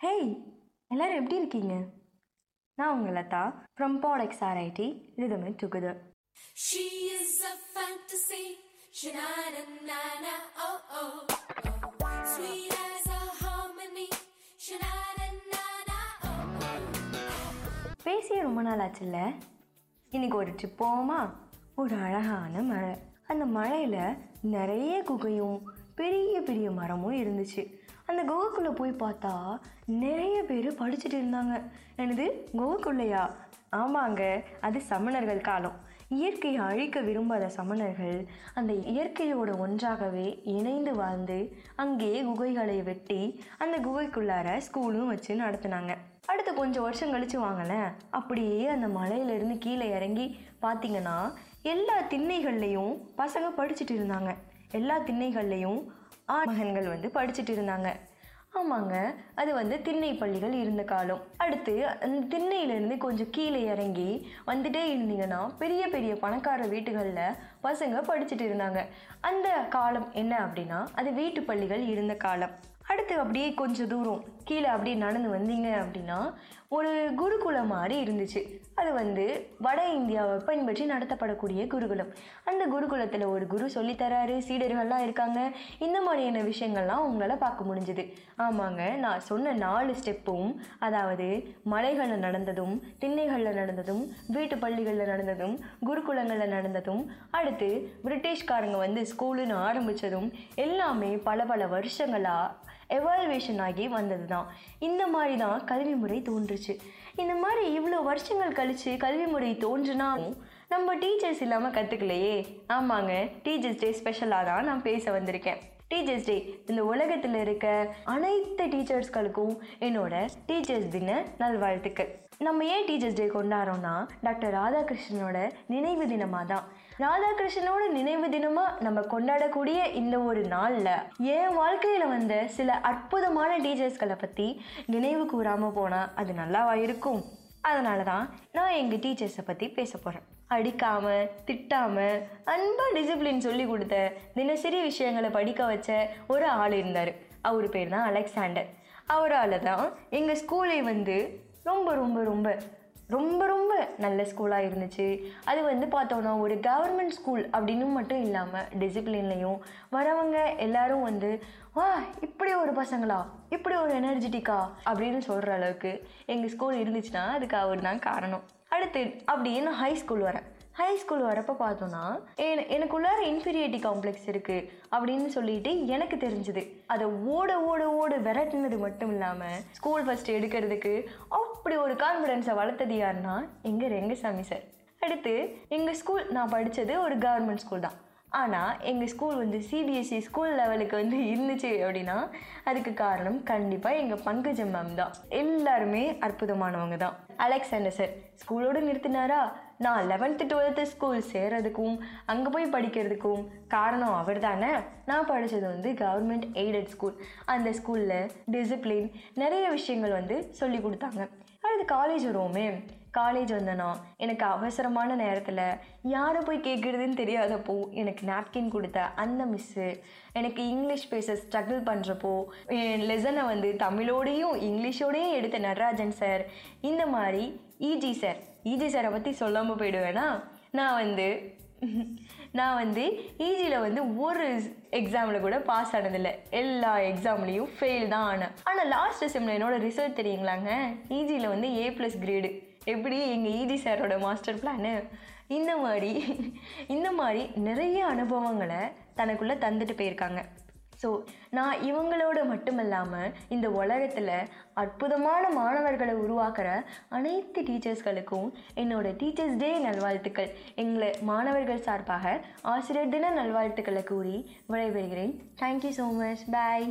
Hey எல்லாரும் எப்படி இருக்கீங்க நான் உங்கள் Latha from பாடெக்ஸ் RIT rhythm together She is a fantasy. Shanana, oh oh oh. Sweet as a harmony. Shanana, oh oh. பேசிய ரொம்ப நாள் ஆச்சுல்ல இன்னைக்கு ஒரு ட்ரிப் போவோமா ஒரு அழகான மழை அந்த மழையில் நிறைய குகையும் பெரிய பெரிய மரமும் இருந்துச்சு அந்த குகைக்குள்ளே போய் பார்த்தா நிறைய பேர் படிச்சுட்டு இருந்தாங்க. எனது குகைக்குள்ளையா ஆமாங்க அது சமணர்கள் காலம். இயற்கையை அழிக்க விரும்பாத சமணர்கள் அந்த இயற்கையோட ஒன்றாகவே இணைந்து வாழ்ந்து அங்கே குகைகளை வெட்டி அந்த குகைக்குள்ளார ஸ்கூலும் வச்சு நடத்தினாங்க. அடுத்து கொஞ்சம் வருஷம் கழிச்சு வாங்கலை அப்படியே அந்த மலையிலேருந்து கீழே இறங்கி பார்த்தீங்கன்னா எல்லா திண்ணைகள்லேயும் பசங்க படிச்சுட்டு இருந்தாங்க. எல்லா திண்ணைகள்லையும் மகன்கள் வந்து படிச்சுட்டு இருந்தாங்க. ஆமாங்க. அது வந்து திண்ணை பள்ளிகள் இருந்த காலம். அடுத்து அந்த திண்ணையிலேருந்து கொஞ்சம் கீழே இறங்கி வந்துட்டே இருந்தீங்கன்னா பெரிய பெரிய பணக்கார வீட்டுகளில் பசங்க படிச்சுட்டு இருந்தாங்க. அந்த காலம் என்ன அப்படின்னா அது வீட்டு பள்ளிகள் இருந்த காலம். அடுத்து அப்படியே கொஞ்சம் தூரம். கீழே அப்படியே நடந்து வந்தீங்க அப்படின்னா ஒரு குருகுலம் மாதிரி இருந்துச்சு. அது வந்து வட இந்தியாவை பின்பற்றி நடத்தப்படக்கூடிய குருகுலம். அந்த குருகுலத்தில் ஒரு குரு சொல்லித்தராரு சீடர்கள்லாம் இருக்காங்க. இந்த மாதிரியான விஷயங்கள்லாம் உங்களால் பார்க்க முடிஞ்சுது. ஆமாங்க நான் சொன்ன நாலு ஸ்டெப்பும் அதாவது மலைகளில் நடந்ததும் திண்ணைகளில் நடந்ததும் வீட்டு பள்ளிகளில் நடந்ததும் குருகுலங்களில் நடந்ததும் அடுத்து பிரிட்டிஷ்காரங்க வந்து ஸ்கூலுன்னு ஆரம்பித்ததும் எல்லாமே பல பல வருஷங்களாக எவால்வேஷன் ஆகி வந்தது தான் இந்த மாதிரி தான் கல்வி முறை தோன்றுச்சு. இந்த மாதிரி இவ்வளோ வருஷங்கள் கழித்து கல்வி முறை தோன்றுனாலும் நம்ம டீச்சர்ஸ் இல்லாமல் கற்றுக்கலையே ஆமாங்க டீச்சர்ஸ் டே ஸ்பெஷலாக தான் நான் பேச வந்திருக்கேன். டீச்சர்ஸ் டே இந்த உலகத்தில் இருக்க அனைத்து டீச்சர்ஸ்களுக்கும் என்னோட டீச்சர்ஸ் தின நல்வாழ்த்துக்கள். நம்ம ஏன் டீச்சர்ஸ் டே கொண்டாடுறோம்னா டாக்டர் ராதாகிருஷ்ணனோட நினைவு தினமாக தான் ராதாகிருஷ்ணனோட நினைவு தினமாக நம்ம கொண்டாடக்கூடிய இந்த ஒரு நாளில் என் வாழ்க்கையில் வந்த சில அற்புதமான டீச்சர்ஸ்களை பற்றி நினைவு கூறாமல் போனால் அது நல்லாவா இருக்கும்? அதனால தான் நான் எங்கள் டீச்சர்ஸை பற்றி பேச போகிறேன் அடிக்காமல் திட்டாமல் அன்பாக டிசிப்ளின் சொல்லி கொடுத்த தினசரி விஷயங்களை படிக்க வச்ச ஒரு ஆள் இருந்தார். அவர் பேர் தான் அலெக்சாண்டர். அவரால் தான் எங்கள் ஸ்கூலை வந்து ரொம்ப ரொம்ப ரொம்ப ரொம்ப ரொம்ப நல்ல ஸ்கூலாக இருந்துச்சு. அது வந்து பார்த்தோன்னா ஒரு கவர்மெண்ட் ஸ்கூல் அப்படின்னு மட்டும் இல்லாமல் டிசிப்ளின்லையும் வரவங்க எல்லாரும் வந்து வா இப்படி ஒரு பசங்களா? இப்படி ஒரு எனர்ஜெட்டிக்கா அப்படின்னு சொல்கிற அளவுக்கு எங்கள் ஸ்கூல் இருந்துச்சுன்னா அதுக்கு அவர் தான் காரணம். அடுத்து அப்படியே நான் ஹை ஸ்கூல் வரேன். ஹை ஸ்கூல் வரப்போ பார்த்தோன்னா எனக்குள்ளார இன்ஃபீரியாரிட்டி காம்ப்ளெக்ஸ் இருக்குது அப்படின்னு சொல்லிட்டு எனக்கு தெரிஞ்சுது. அதை ஓட ஓட ஓட விரட்டினது மட்டும் இல்லாமல் ஸ்கூல் ஃபஸ்ட்டு எடுக்கிறதுக்கு அப்படி ஒரு கான்ஃபிடென்ஸை வளர்த்தது யாருன்னா எங்கள் ரெங்கசாமி சார் அடுத்து எங்கள் ஸ்கூல் நான் படித்தது ஒரு கவர்மெண்ட் ஸ்கூல் தான். ஆனால் எங்கள் ஸ்கூல் வந்து சிபிஎஸ்சி ஸ்கூல் லெவலுக்கு வந்து இருந்துச்சு அப்படின்னா அதுக்கு காரணம் கண்டிப்பாக எங்கள் பங்கஜம் மேம் தான். எல்லாருமே அற்புதமானவங்க தான். அலெக்சாண்டர் சார் ஸ்கூலோடு நிறுத்தினாரா? நான் லெவன்த்து டுவெல்த்து ஸ்கூல் சேர்கிறதுக்கும் அங்கே போய் படிக்கிறதுக்கும் காரணம் அவர் தானே நான் படித்தது வந்து கவர்மெண்ட் எய்டட் ஸ்கூல் அந்த ஸ்கூலில் டிசிப்ளின் நிறைய விஷயங்கள் வந்து சொல்லி கொடுத்தாங்க. அடுத்து காலேஜ் வருவோமே. காலேஜ் வந்தேனா எனக்கு அவசரமான நேரத்தில் யாரை போய் கேட்குறதுன்னு தெரியாதப்போ எனக்கு நாப்கின் கொடுத்த அந்த மிஸ்ஸு எனக்கு இங்கிலீஷ் பேச ஸ்ட்ரகிள் பண்ணுறப்போ என் லெசனை வந்து தமிழோடையும் இங்கிலீஷோடையும் எடுத்த நடராஜன் சார் இந்த மாதிரி இஜி சார் இஜி சாரை பற்றி சொல்லாமல் போயிடுவேன்னா நான் வந்து நான் வந்து ஈஜியில் வந்து ஒரு எக்ஸாமில் கூட பாஸ் ஆனதில்லை. எல்லா எக்ஸாம்லேயும் ஃபெயில் தான் ஆனேன். ஆனால் லாஸ்ட் செம்மில் என்னோடய ரிசல்ட் தெரியுங்களாங்க? ஈஜியில் வந்து ஏ ப்ளஸ் கிரேடு எப்படி எங்கள் ஈஜி சாரோட மாஸ்டர் பிளானு இந்த மாதிரி இந்த மாதிரி நிறைய அனுபவங்களை தனக்குள்ளே தந்துட்டு போயிருக்காங்க. ஸோ நான் இவங்களோட மட்டுமல்லாமல் இந்த உலகத்தில் அற்புதமான மாணவர்களை உருவாக்குற அனைத்து டீச்சர்ஸ்களுக்கும் என்னோட டீச்சர்ஸ் டே நல்வாழ்த்துக்கள். எங்களை மாணவர்கள் சார்பாக ஆசிரியர் தின நல்வாழ்த்துக்களை கூறி விடைபெறுகிறேன். Thank you so much bye